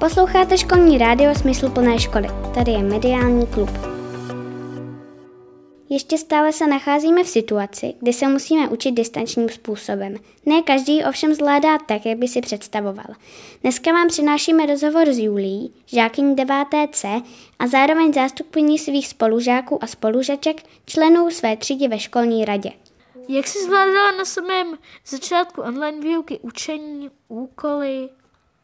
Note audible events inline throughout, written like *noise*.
Posloucháte školní rádio Smysluplné školy. Tady je mediální klub. Ještě stále se nacházíme v situaci, kdy se musíme učit distančním způsobem. Ne každý ovšem zvládá tak, jak by si představoval. Dneska vám přinášíme rozhovor s Julí, žákyní 9C a zároveň zástupkyní svých spolužáků a spolužaček, členů své třídy ve školní radě. Jak jsi zvládala na samém začátku online výuky učení, úkoly,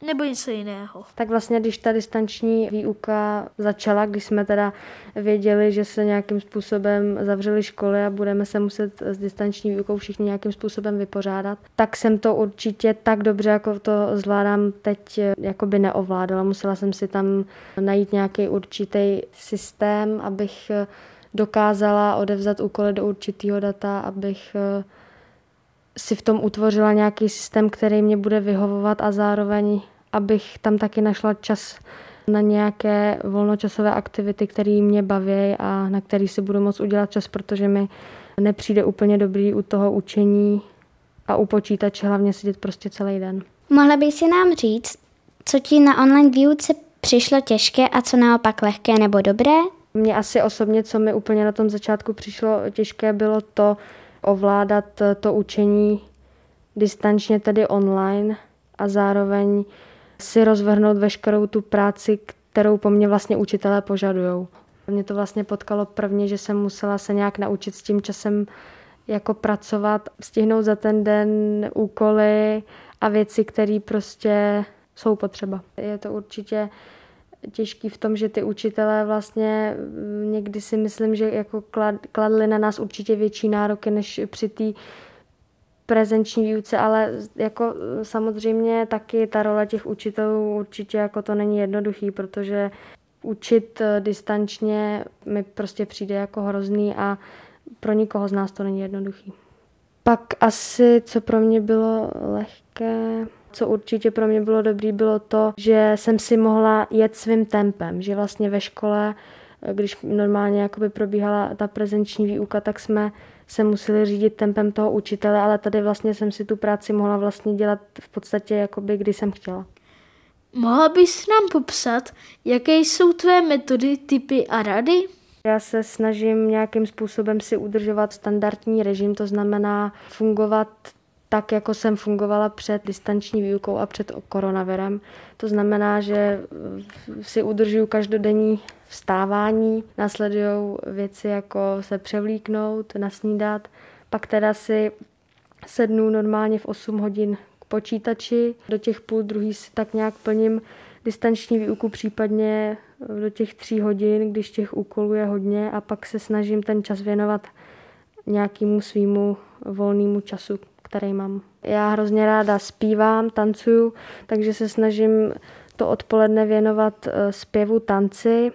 nebo něco jiného. Tak vlastně, když ta distanční výuka začala, když jsme teda věděli, že se nějakým způsobem zavřely školy a budeme se muset s distanční výukou všichni nějakým způsobem vypořádat, tak jsem to určitě tak dobře, jako to zvládám teď, jakoby neovládala. Musela jsem si tam najít nějaký určitý systém, abych dokázala odevzat úkoly do určitého data, abych si v tom utvořila nějaký systém, který mě bude vyhovovat a zároveň, abych tam taky našla čas na nějaké volnočasové aktivity, které mě baví a na které si budu moct udělat čas, protože mi nepřijde úplně dobrý u toho učení a u počítače hlavně sedět prostě celý den. Mohla by si nám říct, co ti na online výuce přišlo těžké a co naopak lehké nebo dobré? Mně asi osobně, co mi úplně na tom začátku přišlo těžké, bylo to, ovládat to učení distančně, tedy online a zároveň si rozvrhnout veškerou tu práci, kterou po mně vlastně učitelé požadují. Mě to vlastně potkalo prvně, že jsem musela se nějak naučit s tím časem jako pracovat, stihnout za ten den úkoly a věci, které prostě jsou potřeba. Je to určitě těžký v tom, že ty učitelé vlastně mm, někdy si myslím, že jako kladli na nás určitě větší nároky než při té prezenční výuce, ale jako samozřejmě taky ta role těch učitelů určitě jako to není jednoduchý, protože učit eh, distančně mi prostě přijde jako hrozný a pro nikoho z nás to není jednoduchý. Pak asi, co pro mě bylo lehké, co určitě pro mě bylo dobrý, bylo to, že jsem si mohla jet svým tempem, že vlastně ve škole, když normálně jakoby probíhala ta prezenční výuka, tak jsme se museli řídit tempem toho učitele, ale tady vlastně jsem si tu práci mohla vlastně dělat v podstatě jakoby, kdy jsem chtěla. Mohla bys nám popsat, jaké jsou tvé metody, typy a rady? Já se snažím nějakým způsobem si udržovat standardní režim, to znamená fungovat tak, jako jsem fungovala před distanční výukou a před koronavirem. To znamená, že si udržuju každodenní vstávání, následují věci jako se převlíknout, nasnídat, pak teda si sednu normálně v 8 hodin k počítači, do těch půl druhý si tak nějak plním distanční výuku, případně do těch tří hodin, když těch úkolů je hodně a pak se snažím ten čas věnovat nějakému svýmu volnému času, který mám. Já hrozně ráda zpívám, tancuju, takže se snažím to odpoledne věnovat eh, zpěvu, tanci.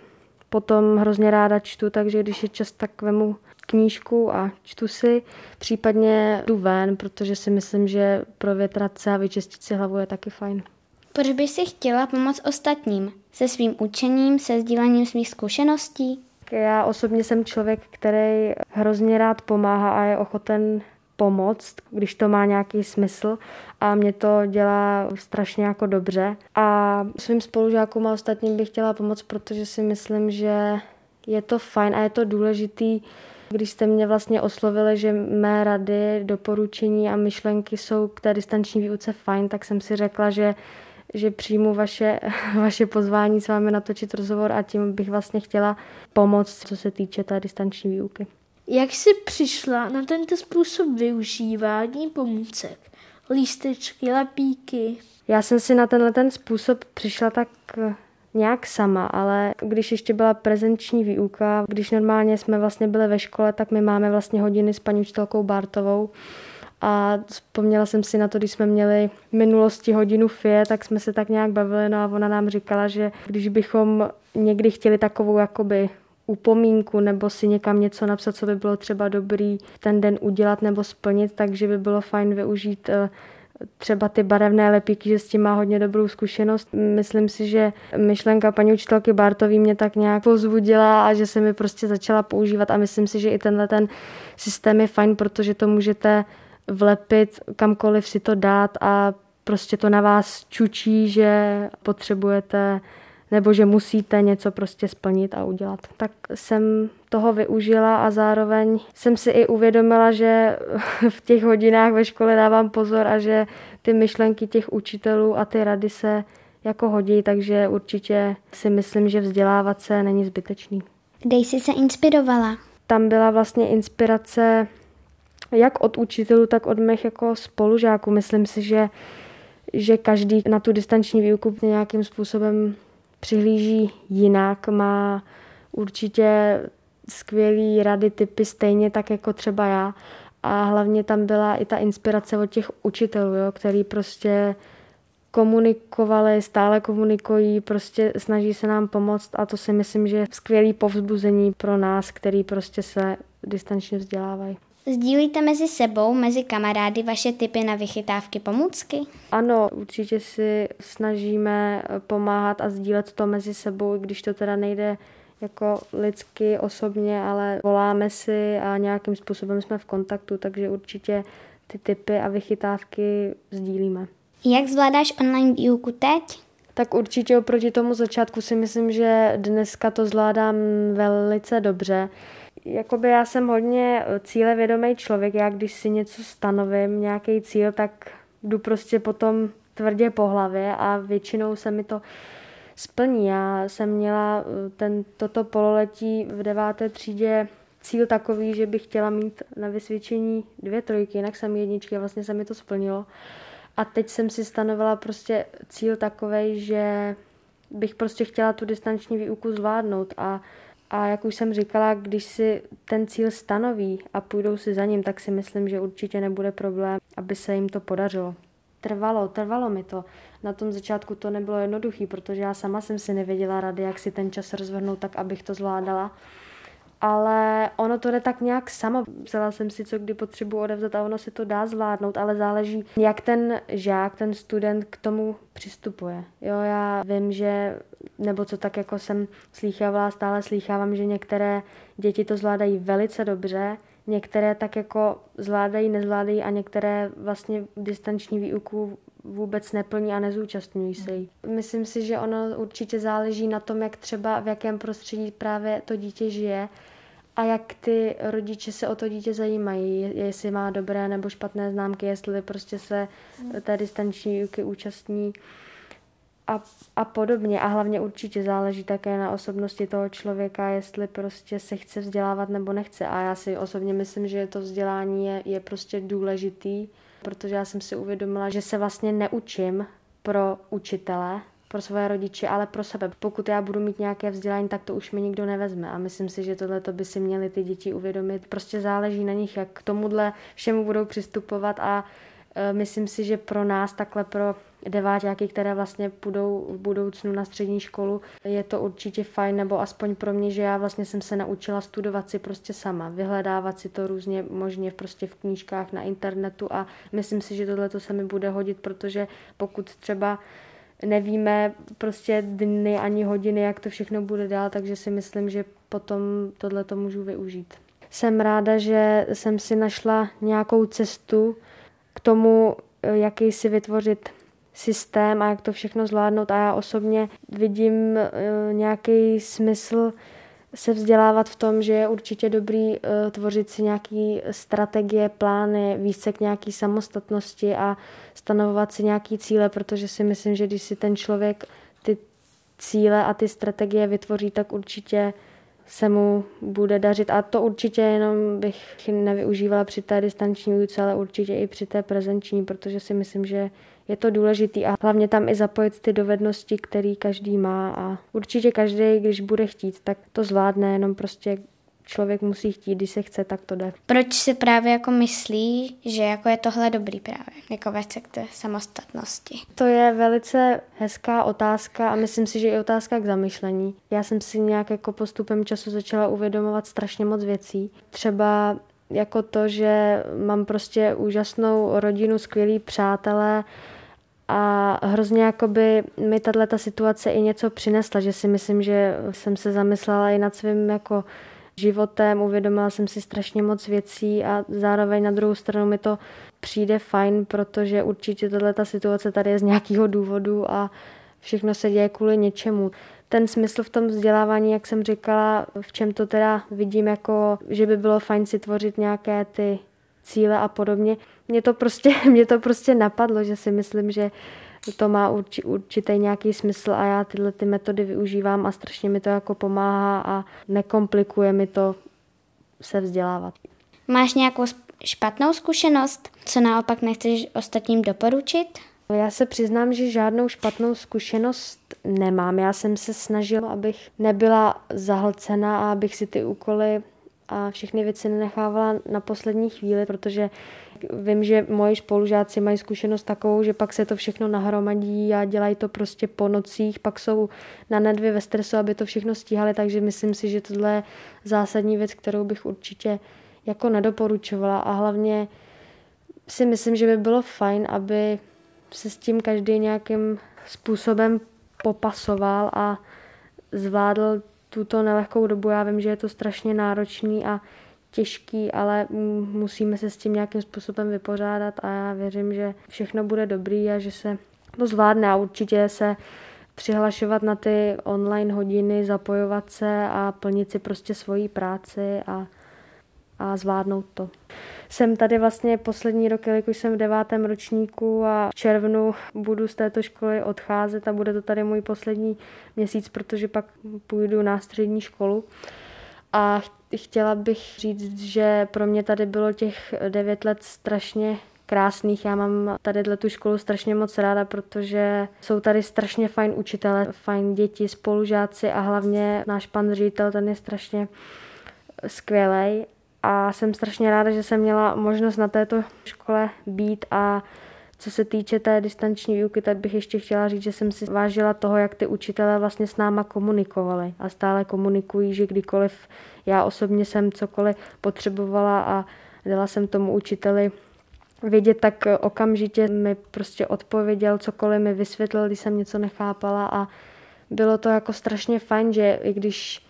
Potom hrozně ráda čtu, takže když je čas, tak vemu knížku a čtu si. Případně jdu ven, protože si myslím, že provětrat se a vyčistit si hlavu je taky fajn. Proč bys si chtěla pomoct ostatním? Se svým učením, se sdílením svých zkušeností? Já osobně jsem člověk, který hrozně rád pomáhá a je ochoten pomoct, když to má nějaký smysl a mě to dělá strašně jako dobře. A svým spolužákům a ostatním bych chtěla pomoct, protože si myslím, že je to fajn a je to důležitý, když jste mě vlastně oslovili, že mé rady, doporučení a myšlenky jsou k té distanční výuce fajn, tak jsem si řekla, že že přijmu vaše, *laughs* vaše pozvání s vámi natočit rozhovor a tím bych vlastně chtěla pomoct, co se týče té distanční výuky. Jak jsi přišla na tento způsob využívání pomůcek? Lístečky, lepíky? Já jsem si na tenhle ten způsob přišla tak eh, nějak sama, ale když ještě byla prezenční výuka, když normálně jsme vlastně byli ve škole, tak my máme vlastně hodiny s paní učitelkou Bartovou a vzpomněla jsem si na to, když jsme měli v minulosti hodinu FIE, tak jsme se tak nějak bavili, no a ona nám říkala, že když bychom někdy chtěli takovou jakoby upomínku nebo si někam něco napsat, co by bylo třeba dobrý ten den udělat nebo splnit, takže by bylo fajn využít eh, třeba ty barevné lepíky, že s tím má hodně dobrou zkušenost. Myslím si, že myšlenka paní učitelky Bartový mě tak nějak pozbudila a že se mi prostě začala používat a myslím si, že i tenhle ten systém je fajn, protože to můžete vlepit kamkoliv si to dát a prostě to na vás čučí, že potřebujete nebo že musíte něco prostě splnit a udělat. Tak jsem toho využila a zároveň jsem si i uvědomila, že *laughs* v těch hodinách ve škole dávám pozor a že ty myšlenky těch učitelů a ty rady se jako hodí, takže určitě si myslím, že vzdělávat se není zbytečný. Kde jsi se inspirovala? Tam byla vlastně inspirace jak od učitelů, tak od mých jako spolužáků. Myslím si, že, že každý na tu distanční výuku nějakým způsobem přihlíží jinak, má určitě skvělý rady, typy stejně tak jako třeba já. A hlavně tam byla i ta inspirace od těch učitelů, jo, který prostě komunikovali, stále komunikují, prostě snaží se nám pomoct a to si myslím, že je skvělý povzbuzení pro nás, který prostě se distančně vzdělávají. Sdílíte mezi sebou, mezi kamarády vaše typy na vychytávky pomůcky? Ano, určitě si snažíme pomáhat a sdílet to mezi sebou, když to teda nejde jako lidsky, osobně, ale voláme si a nějakým způsobem jsme v kontaktu, takže určitě ty typy a vychytávky sdílíme. Jak zvládáš online výuku teď? Tak určitě oproti tomu začátku si myslím, že dneska to zvládám velice dobře. Jakoby já jsem hodně cílevědomý člověk, já když si něco stanovím, nějaký cíl, tak jdu prostě potom tvrdě po hlavě a většinou se mi to splní. Já jsem měla ten, toto pololetí v deváté třídě cíl takový, že bych chtěla mít na vysvědčení dvě trojky, jinak jsem jedničky a vlastně se mi to splnilo. A teď jsem si stanovila prostě cíl takový, že bych prostě chtěla tu distanční výuku zvládnout a a jak už jsem říkala, když si ten cíl stanoví a půjdou si za ním, tak si myslím, že určitě nebude problém, aby se jim to podařilo. Trvalo, trvalo mi to. Na tom začátku to nebylo jednoduché, protože já sama jsem si nevěděla rady, jak si ten čas rozvrhnout tak, abych to zvládala ale ono to jde tak nějak samo. Vzala jsem si, co kdy potřebuji odevzat a ono se to dá zvládnout, ale záleží, jak ten žák, ten student k tomu přistupuje. Jo, já vím, že, nebo co tak jako jsem slýchávala, stále slýchávám, že některé děti to zvládají velice dobře, některé tak jako zvládají, nezvládají a některé vlastně distanční výuku vůbec neplní a nezúčastňují se jí. Myslím si, že ono určitě záleží na tom, jak třeba v jakém prostředí právě to dítě žije a jak ty rodiče se o to dítě zajímají, jestli má dobré nebo špatné známky, jestli prostě se té distanční výuky účastní a, a podobně. A hlavně určitě záleží také na osobnosti toho člověka, jestli prostě se chce vzdělávat nebo nechce. A já si osobně myslím, že to vzdělání je, je prostě důležitý, protože já jsem si uvědomila, že se vlastně neučím pro učitele, pro své rodiče, ale pro sebe. Pokud já budu mít nějaké vzdělání, tak to už mi nikdo nevezme. A myslím si, že tohle by si měly ty děti uvědomit. Prostě záleží na nich, jak k tomuhle všemu budou přistupovat a e, myslím si, že pro nás takhle pro deváťáky, které vlastně půjdou v budoucnu na střední školu, je to určitě fajn, nebo aspoň pro mě, že já vlastně jsem se naučila studovat si prostě sama, vyhledávat si to různě možně prostě v knížkách na internetu a myslím si, že tohle to se mi bude hodit, protože pokud třeba nevíme prostě dny ani hodiny, jak to všechno bude dál, takže si myslím, že potom tohle to můžu využít. Jsem ráda, že jsem si našla nějakou cestu k tomu, jaký si vytvořit systém a jak to všechno zvládnout a já osobně vidím eh, nějaký smysl se vzdělávat v tom, že je určitě dobrý uh, tvořit si nějaké strategie, plány, víc se k nějaké samostatnosti a stanovovat si nějaké cíle, protože si myslím, že když si ten člověk ty cíle a ty strategie vytvoří, tak určitě se mu bude dařit. A to určitě jenom bych nevyužívala při té distanční výuce, ale určitě i při té prezenční, protože si myslím, že je to důležité a hlavně tam i zapojit ty dovednosti, které každý má a určitě každý, když bude chtít, tak to zvládne, jenom prostě člověk musí chtít, když se chce, tak to jde. Proč si právě jako myslí, že jako je tohle dobrý právě, jako ve sektor samostatnosti? To je velice hezká otázka a myslím si, že i otázka k zamyšlení. Já jsem si nějak jako postupem času začala uvědomovat strašně moc věcí. Třeba jako to, že mám prostě úžasnou rodinu, skvělý přátelé, a hrozně jakoby mi tato situace i něco přinesla, že si myslím, že jsem se zamyslela i nad svým jako životem, uvědomila jsem si strašně moc věcí a zároveň na druhou stranu mi to přijde fajn, protože určitě tahle ta situace tady je z nějakého důvodu a všechno se děje kvůli něčemu. Ten smysl v tom vzdělávání, jak jsem říkala, v čem to teda vidím jako, že by bylo fajn si tvořit nějaké ty cíle a podobně. Mě to prostě, *laughs* mě to prostě napadlo, že si myslím, že to má urči, určitý nějaký smysl a já tyhle ty metody využívám a strašně mi to jako pomáhá a nekomplikuje mi to se vzdělávat. Máš nějakou špatnou zkušenost, co naopak nechceš ostatním doporučit? Já se přiznám, že žádnou špatnou zkušenost nemám. Já jsem se snažila, abych nebyla zahlcena a abych si ty úkoly a všechny věci nenechávala na poslední chvíli, protože vím, že moji spolužáci mají zkušenost takovou, že pak se to všechno nahromadí a dělají to prostě po nocích, pak jsou na nedvě ve stresu, aby to všechno stíhali, takže myslím si, že tohle je zásadní věc, kterou bych určitě jako nedoporučovala. A hlavně si myslím, že by bylo fajn, aby se s tím každý nějakým způsobem popasoval a zvládl tuto nelehkou dobu. Já vím, že je to strašně náročný a těžký, ale musíme se s tím nějakým způsobem vypořádat a já věřím, že všechno bude dobrý a že se to zvládne a určitě se přihlašovat na ty online hodiny, zapojovat se a plnit si prostě svoji práci a, a zvládnout to. Jsem tady vlastně poslední rok, jelikož jsem v devátém ročníku a v červnu budu z této školy odcházet a bude to tady můj poslední měsíc, protože pak půjdu na střední školu. A chtěla bych říct, že pro mě tady bylo těch devět let strašně krásných. Já mám tady tu školu strašně moc ráda, protože jsou tady strašně fajn učitele, fajn děti, spolužáci a hlavně náš pan ředitel, ten je strašně skvělý a jsem strašně ráda, že jsem měla možnost na této škole být. A co se týče té distanční výuky, tak bych ještě chtěla říct, že jsem si vážila toho, jak ty učitelé vlastně s náma komunikovali. A stále komunikují, že kdykoliv já osobně jsem cokoliv potřebovala a dala jsem tomu učiteli vědět, tak okamžitě mi prostě odpověděl, cokoliv mi vysvětlil, když jsem něco nechápala. A bylo to jako strašně fajn, že i když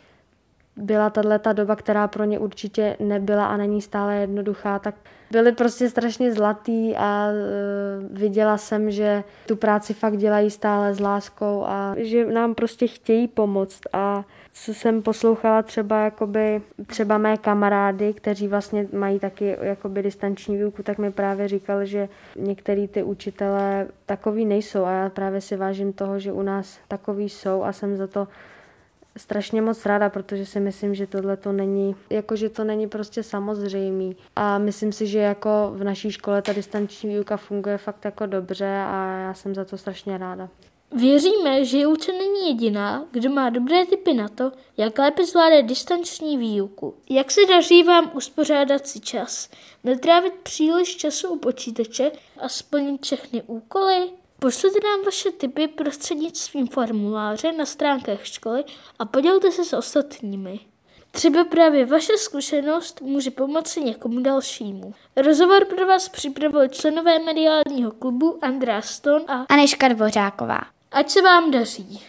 byla tahle ta doba, která pro ně určitě nebyla a není stále jednoduchá, tak byly prostě strašně zlatý a uh, viděla jsem, že tu práci fakt dělají stále s láskou a že nám prostě chtějí pomoct. A co jsem poslouchala třeba jakoby, třeba mé kamarády, kteří vlastně mají taky jakoby distanční výuku, tak mi právě říkali, že některý ty učitelé takový nejsou. A já právě si vážím toho, že u nás takový jsou a jsem za to strašně moc ráda, protože si myslím, že tohle to není, jako že to není prostě samozřejmý. A myslím si, že jako v naší škole ta distanční výuka funguje fakt jako dobře a já jsem za to strašně ráda. Věříme, že Julce není jediná, kdo má dobré tipy na to, jak lépe zvládat distanční výuku. Jak se daří vám uspořádat si čas, netrávit příliš času u počítače a splnit všechny úkoly? Pošlete nám vaše tipy prostřednictvím formuláře na stránkách školy a podělte se s ostatními. Třeba právě vaše zkušenost může pomoci někomu dalšímu. Rozhovor pro vás připravili členové mediálního klubu Andrá Ston a Aneška Dvořáková. Ať se vám daří.